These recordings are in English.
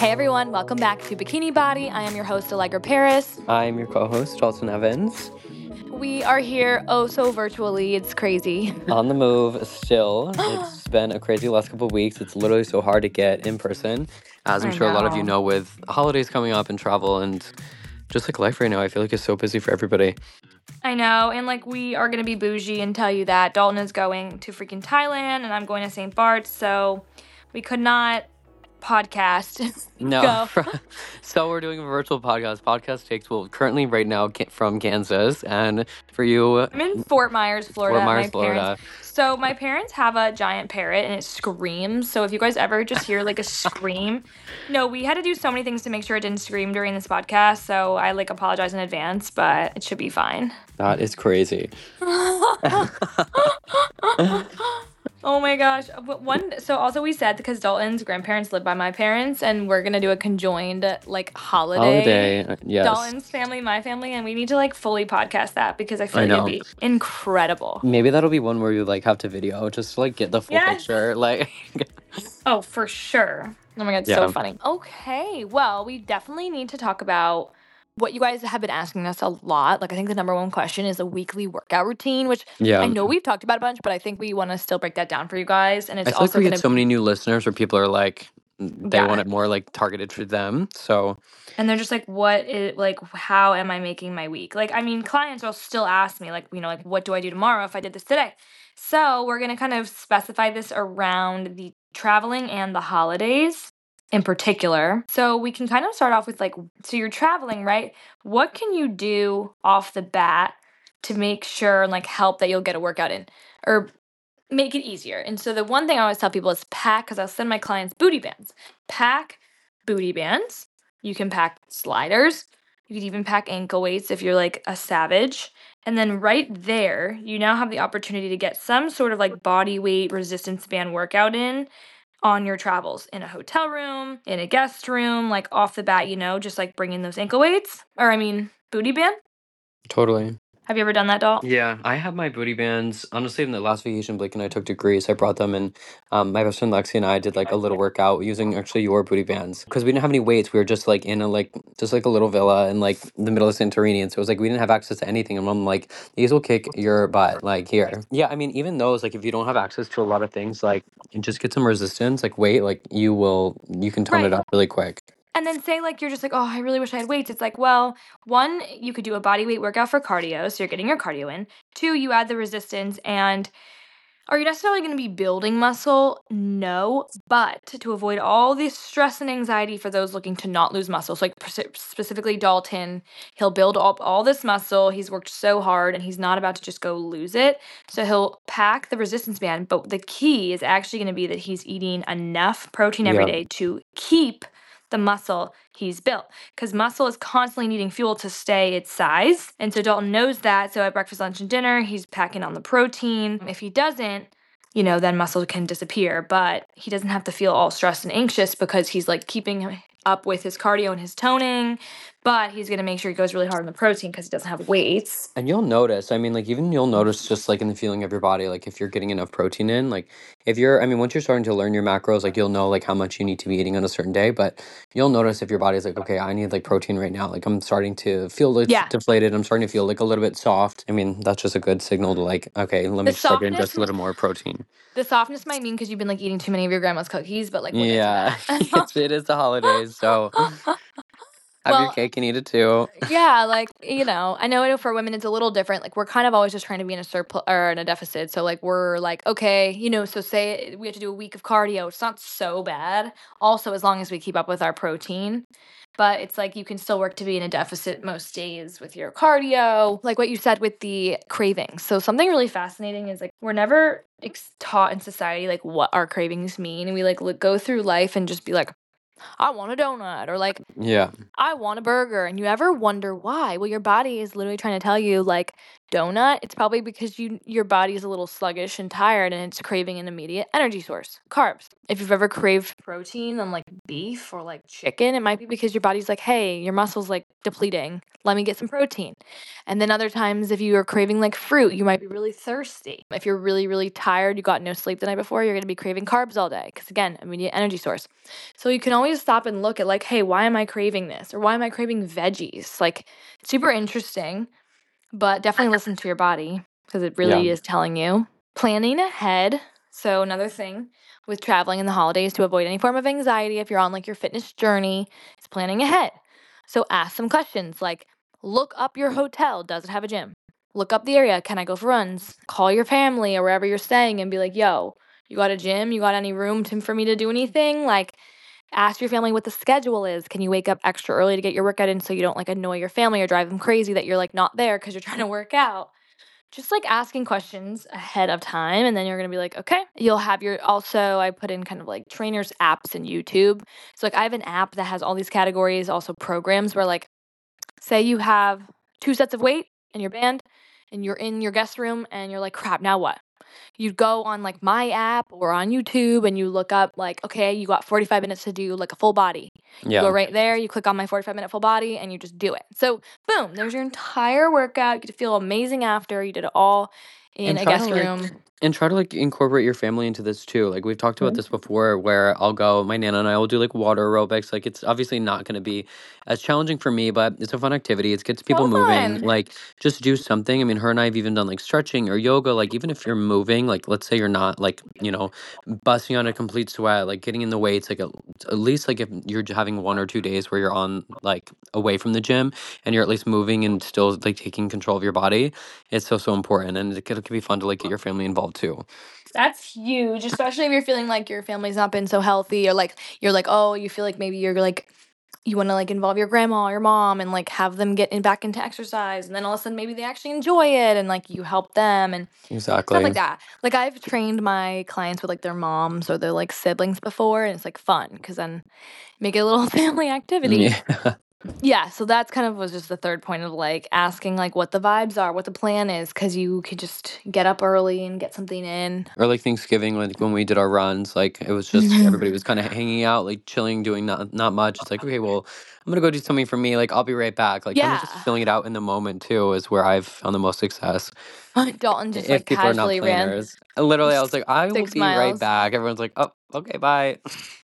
Hey everyone, welcome back to Bikini Body. I am your host, Allegra Paris. I'm your co-host, Dalton Evans. We are here oh so virtually. It's crazy. On the move still. It's been a crazy last couple of weeks. It's literally so hard to get in person. As I'm I sure a lot of you know. know with holidays coming up and travel and just like life right now, I feel like it's so busy for everybody. I know, and like we are gonna be bougie and tell you that Dalton is going to freaking Thailand and I'm going to St. Bart's, so we could not podcast. No. so we're doing a virtual podcast. Podcast takes well currently right now ca- from Kansas and for you I'm in Fort Myers, Florida. Fort Myers, my Florida. Parents. So my parents have a giant parrot and it screams. So if you guys ever just hear like a scream, no, we had to do so many things to make sure it didn't scream during this podcast. So I like apologize in advance, but it should be fine. That is crazy. Oh my gosh. One so also we said because Dalton's grandparents live by my parents and we're gonna do a conjoined like holiday. Holiday. uh, Yes. Dalton's family, my family, and we need to like fully podcast that because I feel I like it'd be incredible. Maybe that'll be one where you like have to video just to like get the full Yes. picture. Like Oh, for sure. Oh my god, Yeah. so funny. Okay, well, we definitely need to talk about what you guys have been asking us a lot. Like I think the number one question is a weekly workout routine, which yeah. I know we've talked about a bunch, but I think we want to still break that down for you guys. And it's I feel like also we get so many new listeners where people are like they Yeah. want it more like targeted for them. So and they're just like what is like how am i making my week like i mean clients will still ask me like you know like what do i do tomorrow if i did this today so we're going to kind of specify this around the traveling and the holidays in particular. So we can kind of start off with like so you're traveling right? What can you do off the bat to make sure and like help that you'll get a workout in or make it easier? And so the one thing i always tell people is pack because i'll send my clients booty bands. Pack booty bands. You can pack sliders. You could even pack ankle weights if you're like a savage. And then right there, you now have the opportunity to get some sort of like body weight resistance band workout in on your travels in a hotel room, in a guest room, like off the bat, you know, just like bringing those ankle weights or I mean, booty band. totally. Have you ever done that, doll? Yeah, I have my booty bands. Honestly, in the last vacation Blake and I took to Greece, I brought them and um, my best friend Lexi and I did like a little workout using actually your booty bands because we didn't have any weights. We were just like in a like just like a little villa in like the middle of Santorini, and so it was like we didn't have access to anything. And I'm like, these will kick your butt. Like here, yeah. I mean, even those like if you don't have access to a lot of things, like just get some resistance, like weight, like you will you can tone Right. it up really quick. And then say like you're just like, oh, I really wish I had weights. It's like, well, one, you could do a body weight workout for cardio, so you're getting your cardio in. Two, you add the resistance and are you necessarily going to be building muscle? No, but to avoid all the stress and anxiety for those looking to not lose muscle, so like specifically Dalton, he'll build up all this muscle. He's worked so hard and he's not about to just go lose it. So he'll pack the resistance band, but the key is actually going to be that he's eating enough protein every Yeah. day to keep the muscle he's built because muscle is constantly needing fuel to stay its size. And so Dalton knows that. So at breakfast, lunch, and dinner, he's packing on the protein. If he doesn't, you know, then muscle can disappear, but he doesn't have to feel all stressed and anxious because he's like keeping up with his cardio and his toning, but he's gonna make sure he goes really hard on the protein because he doesn't have weights. And you'll notice, I mean, like, even you'll notice just like in the feeling of your body, like, if you're getting enough protein in, like, if you're, I mean, once you're starting to learn your macros, like, you'll know, like, how much you need to be eating on a certain day. But you'll notice if your body's like, okay, I need, like, protein right now. Like, I'm starting to feel, like, Yeah. deflated. I'm starting to feel, like, a little bit soft. I mean, that's just a good signal to, like, okay, let me The start softness just a little more protein. The softness might mean because you've been like eating too many of your grandma's cookies, but like we'll get to Yeah. that. it's, it is the holidays. So have Well, your cake and eat it too. Uh, yeah, like you know, I know for women it's a little different. Like we're kind of always just trying to be in a surplus or in a deficit. So like we're like, okay, you know, so say we have to do a week of cardio. It's not so bad. Also, as long as we keep up with our protein. But it's like you can still work to be in a deficit most days with your cardio, like what you said with the cravings. So something really fascinating is like we're never ex- taught in society like what our cravings mean, and we like look, go through life and just be like, I want a donut, or like Yeah. I want a burger. And you ever wonder why? Well, your body is literally trying to tell you, like, donut, it's probably because you your body is a little sluggish and tired and it's craving an immediate energy source, carbs. If you've ever craved protein on like beef or like chicken, it might be because your body's like, "Hey, your muscles like depleting. Let me get some protein." And then other times if you are craving like fruit, you might be really thirsty. If you're really really tired, you got no sleep the night before, you're going to be craving carbs all day because again, immediate energy source. So you can always stop and look at like, "Hey, why am I craving this?" or "Why am I craving veggies?" Like super interesting but definitely listen to your body because it really Yeah. is telling you. Planning ahead. So, another thing with traveling in the holidays to avoid any form of anxiety if you're on like your fitness journey is planning ahead. So, ask some questions like look up your hotel. Does it have a gym? Look up the area. Can I go for runs? Call your family or wherever you're staying and be like, yo, you got a gym? You got any room to, for me to do anything? Like, ask your family what the schedule is. Can you wake up extra early to get your workout in so you don't like annoy your family or drive them crazy that you're like not there because you're trying to work out? Just like asking questions ahead of time, and then you're gonna be like, okay. You'll have your also, I put in kind of like trainers apps and YouTube. So, like, I have an app that has all these categories, also programs where, like, say you have two sets of weight in your band and you're in your guest room and you're like, crap, now what? You go on like my app or on YouTube and you look up like, okay, you got 45 minutes to do like a full body. You Yeah. go right there, you click on my 45 minute full body and you just do it. So boom, there's your entire workout. You get to feel amazing after. You did it all in And a guest room. And try to like incorporate your family into this too. Like we've talked about Mhm. this before, where I'll go, my nana and I will do like water aerobics. Like it's obviously not going to be as challenging for me, but it's a fun activity. It gets people So moving. Like just do something. I mean, her and I have even done like stretching or yoga. Like even if you're moving, like let's say you're not like you know busting on a complete sweat, like getting in the weights. Like at, at least like if you're having one or two days where you're on like away from the gym and you're at least moving and still like taking control of your body, it's so so important. And it could, it could be fun to like get your family involved too. That's huge, especially if you're feeling like your family's not been so healthy or like you're like, oh, you feel like maybe you're like you want to like involve your grandma or your mom and like have them get in back into exercise and then all of a sudden maybe they actually enjoy it and like you help them and exactly stuff like that. Like I've trained my clients with like their moms or their like siblings before and it's like fun because then make it a little family activity. Yeah. Yeah, so that's kind of was just the third point of like asking like what the vibes are, what the plan is, because you could just get up early and get something in. Or like Thanksgiving, like when we did our runs, like it was just everybody was kind of hanging out, like chilling, doing not not much. It's like, okay, well, I'm gonna go do something for me. Like I'll be right back. Like kind of just Yeah. filling it out in the moment too is where I've found the most success. Dalton just if like people are not casually ran planners, literally, I was like, I will six be right miles. back. Everyone's like, oh, okay, bye.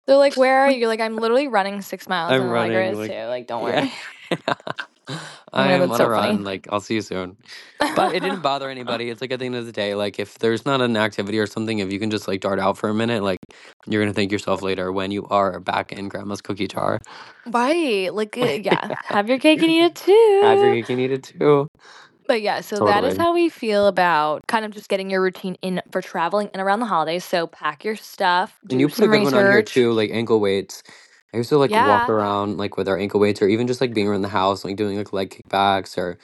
They're like, "Where are you?" You're like, "I'm literally running six miles," I'm and running, is like, too. Like, don't yeah. worry. I'm that's on so a run. funny. Like I'll see you soon. But it didn't bother anybody. It's like at the end of the day, like if there's not an activity or something, if you can just like dart out for a minute, like you're gonna thank yourself later when you are back in grandma's cookie jar. right? Like, yeah, have your cake and eat it too. Have your cake and eat it too. But yeah, so that is how we feel about kind of just getting your routine in for traveling and around the holidays. So pack your stuff, And do you put a good one on here research. too, like ankle weights. I used to like walk around like with our ankle weights or even just like being around the house, like doing like leg kickbacks or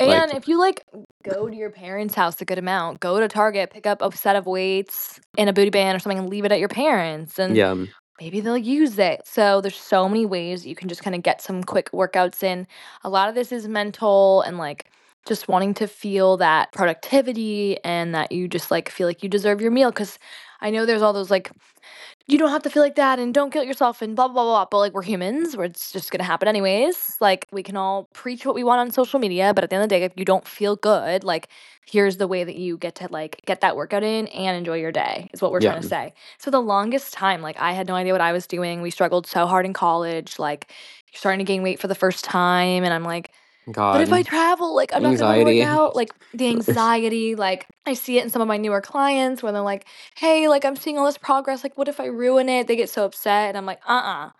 like And if you like go to your parents' house a good amount, go to Target, pick up a set of weights and a booty band or something and leave it at your parents and yeah. maybe they'll use it. So there's so many ways you can just kind of get some quick workouts in. A lot of this is mental and like just wanting to feel that productivity and that you just like feel like you deserve your meal cuz I know there's all those like you don't have to feel like that and don't guilt yourself and blah blah blah blah but like we're humans where it's just gonna happen anyways like we can all preach what we want on social media but at the end of the day if you don't feel good like here's the way that you get to like get that workout in and enjoy your day is what we're Yeah. trying to say so the longest time like i had no idea what i was doing we struggled so hard in college like starting to gain weight for the first time and i'm like but if I travel, like I'm not gonna work Anxiety. out. Like the anxiety, like I see it in some of my newer clients where they're like, "Hey, like I'm seeing all this progress. Like, what if I ruin it?" They get so upset, and I'm like, "Uh, uh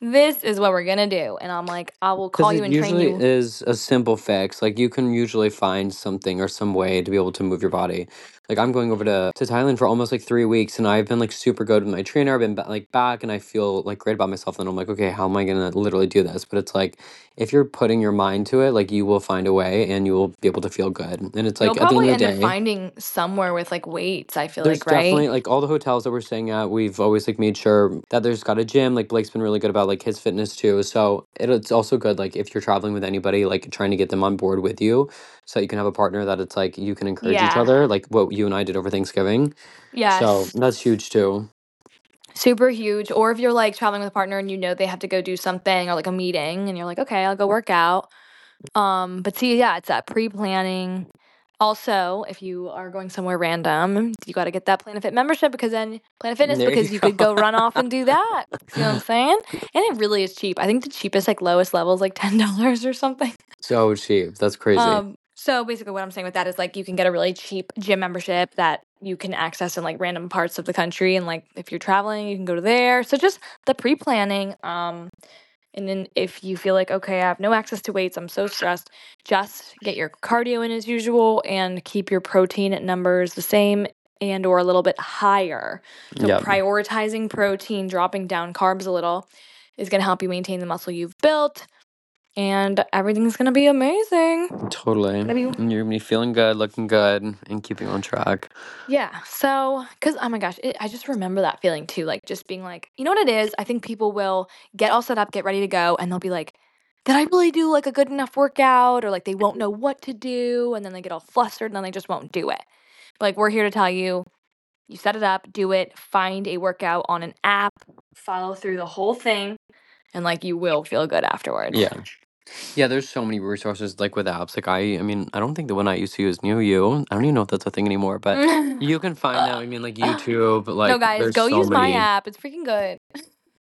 this is what we're gonna do." And I'm like, "I will Because call you it and train usually you." is a simple fix. Like you can usually find something or some way to be able to move your body. like I'm going over to to Thailand for almost like three weeks, and I've been like super good with my trainer. I've been ba- like back, and I feel like great about myself. And I'm like, okay, how am I gonna literally do this? But it's like if you're putting your mind to it, like you will find a way, and you will be able to feel good. And it's You'll like at the end probably of the end up day. finding somewhere with like weights, I feel There's like, right? definitely like all the hotels that we're staying at, we've always like made sure that there's got a gym. Like Blake's been really good about like his fitness too. So it, it's also good like if you're traveling with anybody, like trying to get them on board with you so that you can have a partner that it's like you can encourage each Yeah. other, like what you and I did over Thanksgiving. Yeah. So Yes. that's huge too. Super huge. Or if you're like traveling with a partner and you know they have to go do something or like a meeting and you're like, okay, I'll go work out. Um, but see, yeah, it's that pre-planning. Also, if you are going somewhere random, you got to get that Planet Fit membership because then Planet Fitness There because you you could go. run off and do that. You know what I'm saying? And it really is cheap. I think the cheapest like lowest level is like ten dollars or something. So cheap. That's crazy. Um, so basically, what I'm saying with that is like you can get a really cheap gym membership that you can access in like random parts of the country, and like if you're traveling, you can go to there. So just the pre-planning. Um, and then if you feel like okay, I have no access to weights, I'm so stressed, just get your cardio in as usual and keep your protein numbers the same and or a little bit higher. So Yep. prioritizing protein, dropping down carbs a little is going to help you maintain the muscle you've built and everything's to be amazing. Totally. Gonna be you're gonna be feeling good, looking good, and keeping on track. Yeah. So, because oh my gosh, it, I just remember that feeling too. Like just being like, you know what it is? I think people will get all set up, get ready to go, and they'll be like, did I really do like a good enough workout? Or like they won't know what to do, and then they get all flustered, and then they just won't do it. But like we're here to tell you, you set it up, do it, find a workout on an app, follow through the whole thing, and like you will feel good afterwards. Yeah. Yeah, there's so many resources like with apps. Like I I mean, I don't think the one I used to use knew you. I don't even know if that's a thing anymore, but you can find them. I mean like YouTube, like no, guys, there's go so use my many. app. It's freaking good.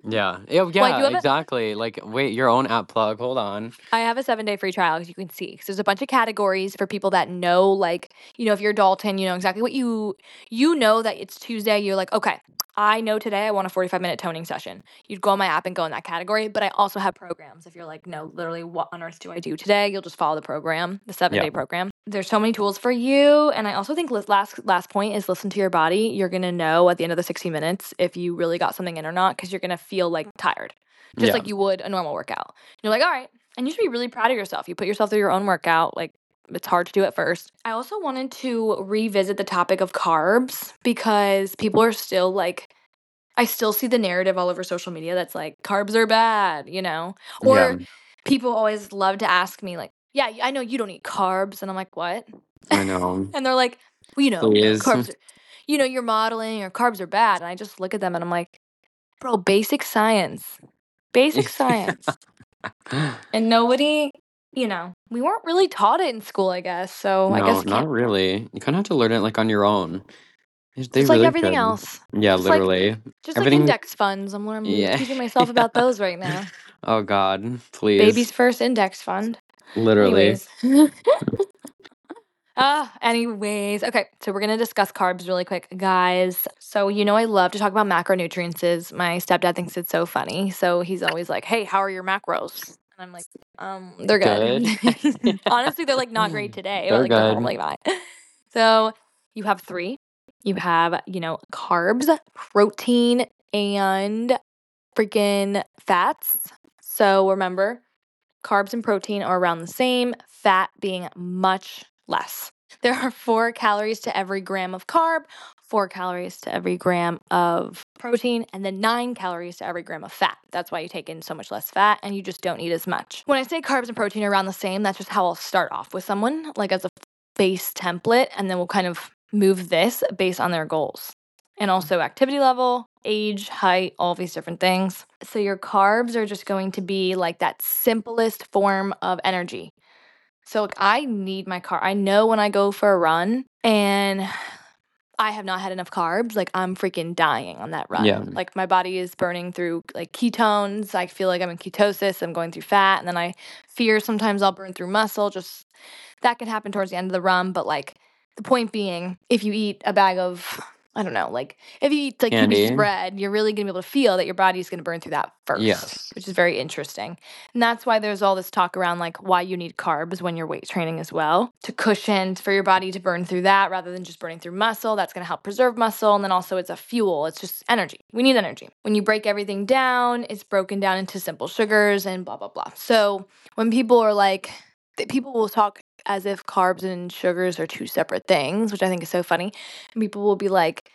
Yeah. Yeah, Well, I do yeah, a exactly. Like wait, your own app plug. Hold on. I have a seven day free trial as you can see. 'cause there's a bunch of categories for people that know, like, you know, if you're Dalton, you know exactly what you you know that it's Tuesday. You're like, okay, I know today I want a 45 minute toning session. You'd go on my app and go in that category. But I also have programs. If you're like, no, literally, what on earth do I do today? You'll just follow the program, the seven Yeah. day program. There's so many tools for you. And I also think last last point is listen to your body. You're gonna know at the end of the 60 minutes if you really got something in or not, because you're gonna feel like tired just Yeah. like you would a normal workout. You're like, all right. And you should be really proud of yourself. You put yourself through your own workout. Like, it's hard to do at first. I also wanted to revisit the topic of carbs because people are still like, I still see the narrative all over social media that's like, carbs are bad, you know? Yeah. Or people always love to ask me, like, yeah, I know you don't eat carbs. And I'm like, what? I know. And they're like, well, you know, Please. carbs are, you know, you're modeling or carbs are bad. And I just look at them and I'm like, bro, basic science. Basic science. And nobody, you know, we weren't really taught it in school, I guess. So I guess not really. You kind of have to learn it like on your own. They they just like everything could. else. Yeah, Just like literally. just like index funds. I'm learning Yeah. teaching myself Yeah. about those right now. Oh God, please. Baby's first index fund. Literally. Anyways. Ah, anyways. Okay, so we're gonna discuss carbs really quick, guys. So you know I love to talk about macronutrients. My stepdad thinks it's so funny. So he's always like, Hey, how are your macros? And I'm like, um, they're good. Good. Honestly, they're like not great today, They're like they're good. normally fine. So you have three. You have, you know, carbs, protein, and freaking fats. So remember, carbs and protein are around the same, fat being much less. There are four calories to every gram of carb, four calories to every gram of protein, and then nine calories to every gram of fat. That's why you take in so much less fat and you just don't eat as much. When I say carbs and protein are around the same, that's just how I'll start off with someone, like as a base template, and then we'll kind of move this based on their goals. And mm-hmm. also activity level, age, height, all these different things. So your carbs are just going to be like that simplest form of energy. So like, I need my car. I know when I go for a run and I have not had enough carbs, like I'm freaking dying on that run. Yeah. Like my body is burning through like ketones. I feel like I'm in ketosis. I'm going through fat, and then I fear sometimes I'll burn through muscle. Just that can happen towards the end of the run. But like the point being, if you eat a bag of I don't know, like if you eat like pieces of bread, you're really gonna be able to feel that your body's gonna burn through that first, Yes. which is very interesting. And that's why there's all this talk around like why you need carbs when you're weight training as well to cushion for your body to burn through that rather than just burning through muscle. That's gonna help preserve muscle. And then also it's a fuel, it's just energy. We need energy. When you break everything down, it's broken down into simple sugars and blah, blah, blah. So when people are like, people will talk as if carbs and sugars are two separate things, which I think is so funny. And people will be like,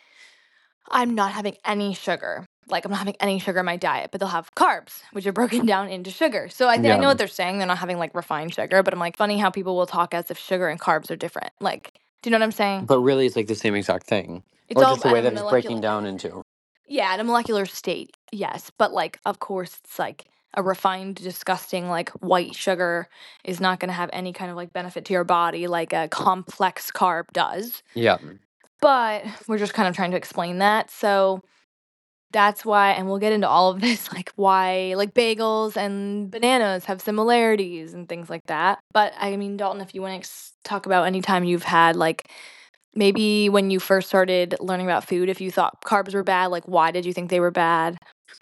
I'm not having any sugar. Like I'm not having any sugar in my diet, but they'll have carbs, which are broken down into sugar. So I think I know what they're saying. They're not having like refined sugar, but I'm like funny how people will talk as if sugar and carbs are different. Like, do you know what I'm saying? But really, it's like the same exact thing. It's or just the way that it's breaking down into. Yeah, at a molecular state, yes. But like, of course, it's like a refined, disgusting, like white sugar is not going to have any kind of like benefit to your body like a complex carb does. Yeah. But we're just kind of trying to explain that. So that's why, and we'll get into all of this, like why like bagels and bananas have similarities and things like that. But I mean, Dalton, if you want to ex- talk about any time you've had like maybe when you first started learning about food, if you thought carbs were bad, like why did you think they were bad?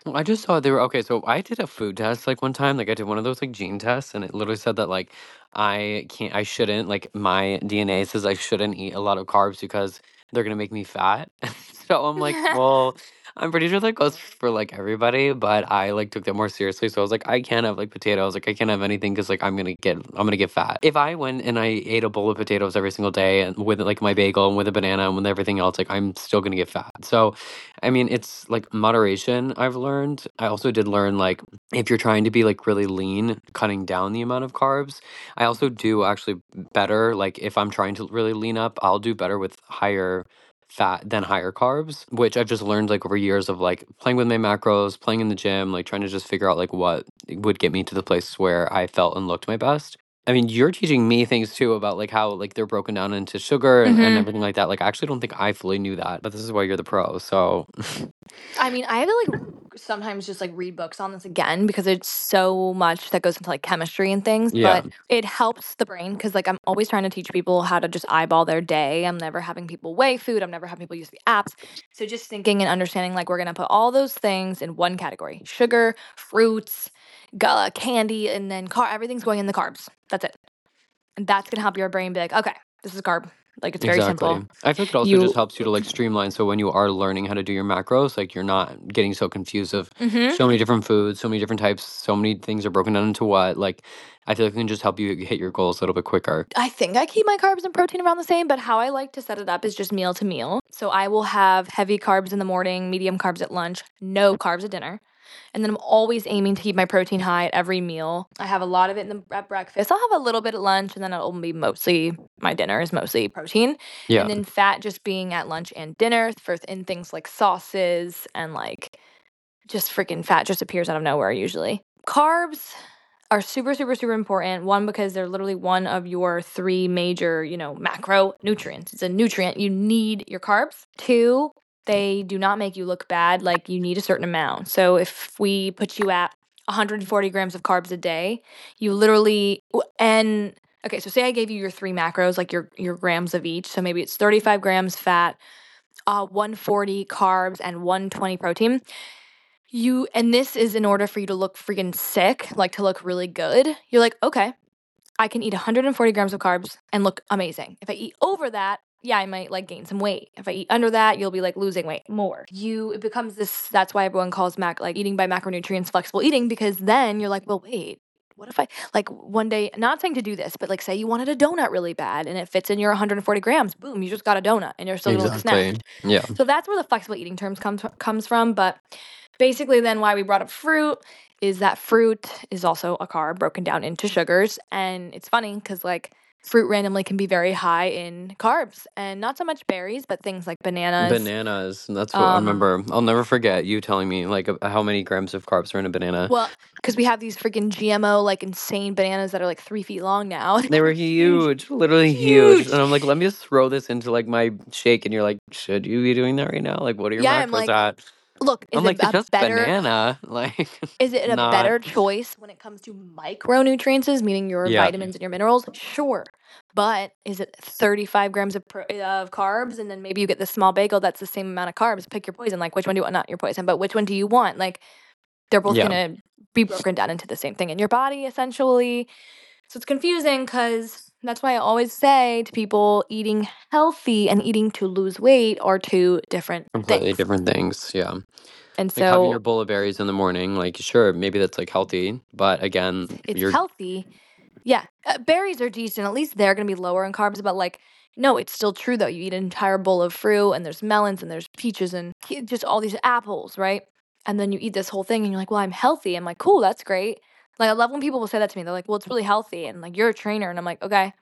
Well, I just saw they were okay. So I did a food test like one time. Like I did one of those like gene tests, and it literally said that like I can't, I shouldn't, like my DNA says I shouldn't eat a lot of carbs because they're gonna make me fat. so I'm like, well, I'm pretty sure that goes for like everybody, but I like took that more seriously. So I was like, I can't have like potatoes. Like I can't have anything because like I'm gonna get, I'm gonna get fat. If I went and I ate a bowl of potatoes every single day and with like my bagel and with a banana and with everything else, like I'm still gonna get fat. So I mean, it's like moderation, I've learned. I also did learn like if you're trying to be like really lean, cutting down the amount of carbs. I also do actually better. Like if I'm trying to really lean up, I'll do better with higher fat than higher carbs, which I've just learned like over years of like playing with my macros, playing in the gym, like trying to just figure out like what would get me to the place where I felt and looked my best. I mean, you're teaching me things too about like how like they're broken down into sugar and, and Mhm. everything like that. Like I actually don't think I fully knew that, but this is why you're the pro. So I mean, I have to like sometimes just like read books on this again because it's so much that goes into like chemistry and things. Yeah. But it helps the brain because like I'm always trying to teach people how to just eyeball their day. I'm never having people weigh food. I'm never having people use the apps. So just thinking and understanding like we're gonna put all those things in one category: sugar, fruits, gu- candy, and then car. Everything's going in the carbs. That's it. And that's gonna help your brain be like, okay, this is carb. Like it's very simple. I feel like it also You- just helps you to like streamline. So when you are learning how to do your macros, like you're not getting so confused of Mm-hmm. so many different foods, so many different types, so many things are broken down into what. Like I feel like it can just help you hit your goals a little bit quicker. I think I keep my carbs and protein around the same, but how I like to set it up is just meal to meal. So I will have heavy carbs in the morning, medium carbs at lunch, no carbs at dinner. And then I'm always aiming to keep my protein high at every meal. I have a lot of it in the, at breakfast. I'll have a little bit at lunch, and then it'll be mostly my dinner is mostly protein. Yeah. And then fat just being at lunch and dinner for in things like sauces and like just freaking fat just appears out of nowhere usually. Carbs are super super super important one because they're literally one of your three major you know macronutrients it's a nutrient you need your carbs two they do not make you look bad like you need a certain amount so if we put you at 140 grams of carbs a day you literally and okay so say i gave you your three macros like your your grams of each so maybe it's 35 grams fat uh 140 carbs and 120 protein you and this is in order for you to look freaking sick, like to look really good. You're like, okay, I can eat 140 grams of carbs and look amazing. If I eat over that, yeah, I might like gain some weight. If I eat under that, you'll be like losing weight more. You it becomes this that's why everyone calls mac like eating by macronutrients flexible eating because then you're like, well, wait, what if I like one day not saying to do this, but like say you wanted a donut really bad and it fits in your 140 grams, boom, you just got a donut and you're still gonna look snapped. Yeah. So that's where the flexible eating terms comes comes from. But basically, then why we brought up fruit is that fruit is also a carb broken down into sugars, and it's funny because like fruit randomly can be very high in carbs, and not so much berries, but things like bananas. Bananas. and That's what I Um, remember. I'll never forget you telling me like ab- how many grams of carbs are in a banana. Well, because we have these freaking GMO like insane bananas that are like three feet long now. They were huge, literally huge. Huge. And I'm like, let me just throw this into like my shake. And you're like, should you be doing that right now? Like, what are your Yeah, I'm macros like, at? Look, is I'm it it's a just better banana. Like, is it a not. better choice when it comes to micronutrients, meaning your Yeah. vitamins and your minerals? Sure. But is it 35 grams of, pro- of carbs and then maybe you get the small bagel that's the same amount of carbs? Pick your poison. Like, which one do you want? Not your poison, but which one do you want? Like, they're both Yeah. going to be broken down into the same thing in your body, essentially. So it's confusing because that's why I always say to people eating healthy and eating to lose weight are two different completely things. different things. Yeah. And Like having so your bowl of berries in the morning, like, sure, maybe that's like healthy, but again, it's you're healthy. Yeah, uh, berries are decent. At least they're going to be lower in carbs. But like, no, it's still true though. You eat an entire bowl of fruit, and there's melons, and there's peaches, and just all these apples, right? And then you eat this whole thing, and you're like, well, I'm healthy. I'm like, cool, that's great. Like, I love when people will say that to me. They're like, well, it's really healthy, and like, you're a trainer, and I'm like, okay.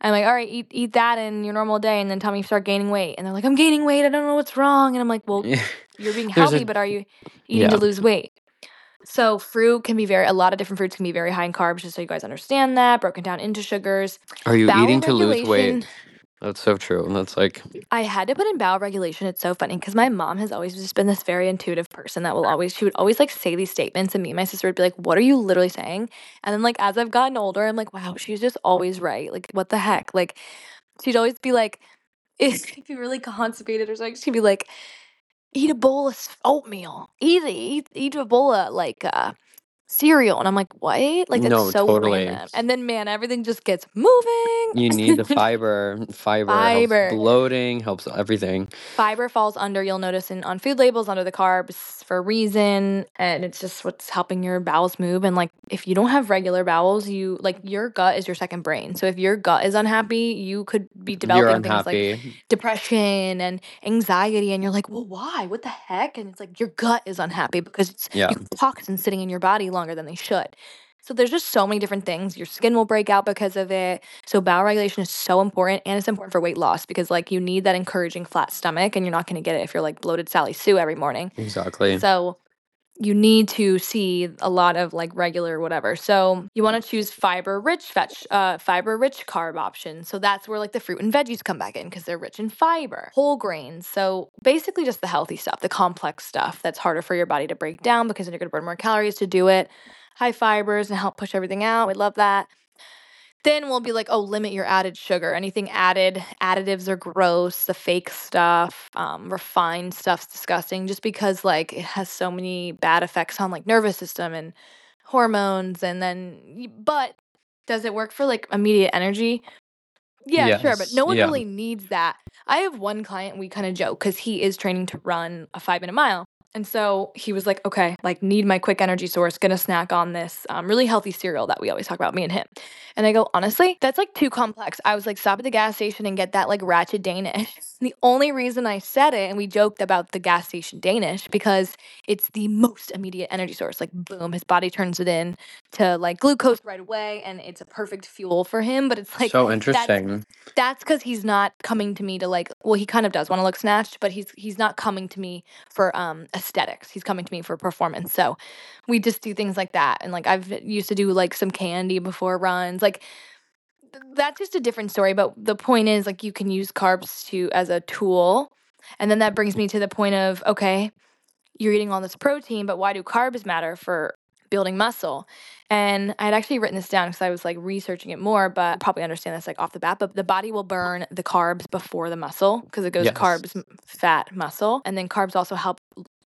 I'm like, all right, eat eat that in your normal day, and then tell me you start gaining weight. And they're like, I'm gaining weight. I don't know what's wrong. And I'm like, well, you're being There's a- healthy, but are you eating to lose weight? So fruit can be very a lot of different fruits can be very high in carbs, just so you guys understand that, broken down into sugars. Are you Bowel eating to lose weight? That's so true. And that's like, I had to put in bowel regulation. It's so funny because my mom has always just been this very intuitive person that will always she would always like say these statements, and me and my sister would be like, "What are you literally saying?" And then like as I've gotten older, I'm like, "Wow, she's just always right. Like what the heck?" Like she'd always be like, if you're really constipated or something, she'd be like, "Eat a bowl of oatmeal. Eat. Eat, eat a bowl of like uh, cereal." And I'm like, "What?" Like that's No, so totally. random. And then man, everything just gets moving. you need the fiber. Fiber, Fiber. helps bloating, helps everything. fiber falls under you'll notice in on food labels under the carbs for a reason and it's just what's helping your bowels move and like if you don't have regular bowels you like your gut is your second brain so if your gut is unhappy you could be developing things like depression and anxiety and you're like well why what the heck and it's like your gut is unhappy because it's Yeah. toxins sitting in your body longer than they should. So there's just so many different things. Your skin will break out because of it. So bowel regulation is so important and it's important for weight loss because like you need that encouraging flat stomach and you're not going to get it if you're like bloated sally sue every morning. Exactly. so you need to see a lot of like regular whatever. So you want to choose fiber rich fetch uh fiber rich carb options. So that's where like the fruit and veggies come back in because they're rich in fiber. Whole grains. So basically just the healthy stuff, the complex stuff that's harder for your body to break down because then you're to burn more calories to do it. High fibers and help push everything out. We love that. Then we'll be like, oh, limit your added sugar. Anything added, additives are gross. The fake stuff, um, refined stuff's disgusting. Just because like it has so many bad effects on like nervous system and hormones. And then, but does it work for like immediate energy? Yeah, sure, but no one yeah. really needs that. I have one client, we kind of joke because he is training to run a five minute mile. And so he was like, okay, like need my quick energy source, gonna snack on this um, really healthy cereal that we always talk about, me and him. And I go, honestly, that's like too complex. I was like, stop at the gas station and get that like ratchet Danish. The only reason I said it, and we joked about the gas station Danish, because it's the most immediate energy source. Like, boom, his body turns it in to like glucose right away, and it's a perfect fuel for him. But it's like, so interesting. that's because he's not coming to me to like well he kind of does want to look snatched but he's he's not coming to me for um aesthetics he's coming to me for performance so we just do things like that and like i've used to do like some candy before runs like that's just a different story but the point is like you can use carbs to as a tool and then that brings me to the point of okay you're eating all this protein but why do carbs matter for building muscle and I had actually written this down because I was like researching it more, but probably understand this like off the bat. But the body will burn the carbs before the muscle because it goes Yes. carbs, fat, muscle. And then carbs also help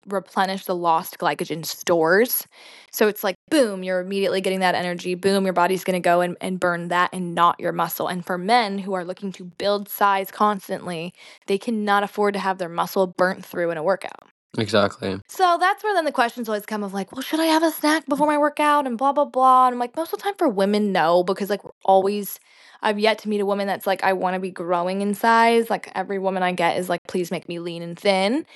replenish the lost glycogen stores. So it's like, boom, you're immediately getting that energy. Boom, your body's going to go and, and burn that and not your muscle. And for men who are looking to build size constantly, they cannot afford to have their muscle burnt through in a workout. Exactly. So that's where then the questions always come of like, well, should I have a snack before my workout and blah blah blah. And I'm like, most of the time for women, no, because like we're always I've yet to meet a woman that's like, I want to be growing in size. Like every woman I get is like, please make me lean and thin.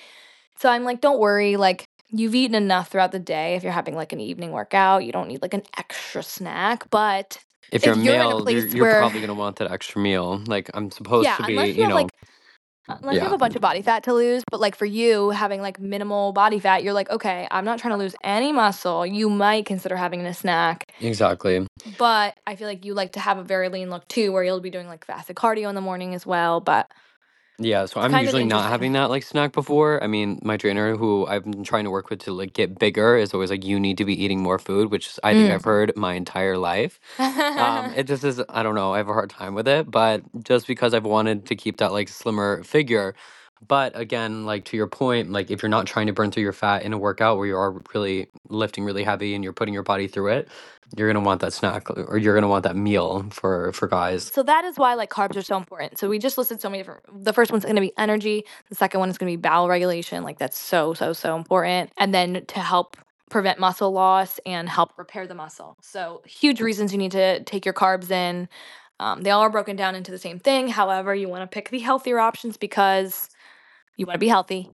So I'm like, don't worry, like you've eaten enough throughout the day. If you're having like an evening workout, you don't need like an extra snack. But If If you're you're in a male, you're, you're where- probably gonna want that extra meal. Like I'm supposed yeah, to be, you, you know. like Uh, unless you have a bunch of body fat to lose, but like for you having like minimal body fat, you're like, okay, I'm not trying to lose any muscle. You might consider having a snack, exactly. but I feel like you like to have a very lean look too, where you'll be doing like fasted cardio in the morning as well. But Yeah, so I'm kind of usually not interesting. having that like snack before. I mean, my trainer who I've been trying to work with to like get bigger is always like, you need to be eating more food, which is, I think Mm. I've heard my entire life. Um, it just is, I don't know, I have a hard time with it, but just because I've wanted to keep that like slimmer figure. But again, like to your point, like if you're not trying to burn through your fat in a workout where you are really lifting really heavy and you're putting your body through it, you're gonna want that snack or you're gonna want that meal for for guys. So that is why like carbs are so important. So we just listed so many different. The first one's to be energy. The second one is to be bowel regulation. Like that's so so so important. And then to help prevent muscle loss and help repair the muscle. So huge reasons you need to take your carbs in. Um, they all are broken down into the same thing. However, you want to pick the healthier options because you want to be healthy.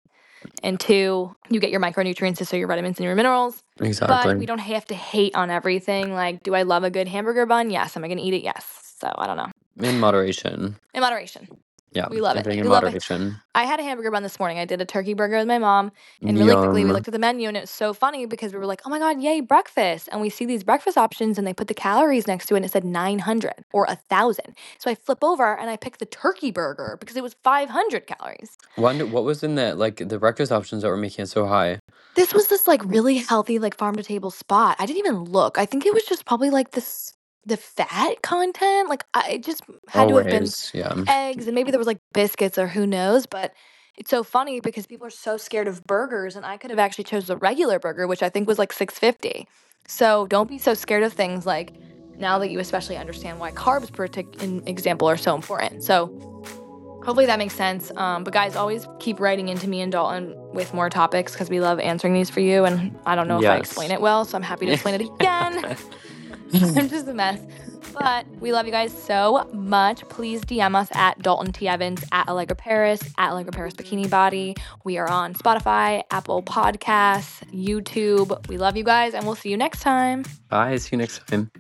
And two, you get your micronutrients, so your vitamins and your minerals. Exactly. But we don't have to hate on everything. Like, do I love a good hamburger bun? Yes. Am I going to eat it? Yes. So I don't know. in moderation. In moderation. Yeah, We love it. We love it. I had a hamburger bun this morning. I did a turkey burger with my mom. And really quickly, we looked at the menu and it's so funny because we were like, oh my God, yay, breakfast. And we see these breakfast options and they put the calories next to it and it said 900 or a 1,000. So I flip over and I pick the turkey burger because it was 500 calories. Wonder what was in that like the breakfast options that were making it so high. This was this like really healthy, like farm to table spot. I didn't even look. I think it was just probably like this, the fat content. Like I just had to have been yeah. eggs and maybe there was like biscuits or who knows but it's so funny because people are so scared of burgers and i could have actually chose the regular burger which i think was like 650 so don't be so scared of things like now that you especially understand why carbs per example are so important so hopefully that makes sense um, but guys always keep writing into me and dalton with more topics because we love answering these for you and i don't know if i explain it well so i'm happy to explain it again I'm just a mess. But we love you guys so much. Please DM us at Dalton T. Evans, at Allegra Paris, at Allegra Paris Bikini Body. We are on Spotify, Apple Podcasts, YouTube. We love you guys, and we'll see you next time. Bye. See you next time.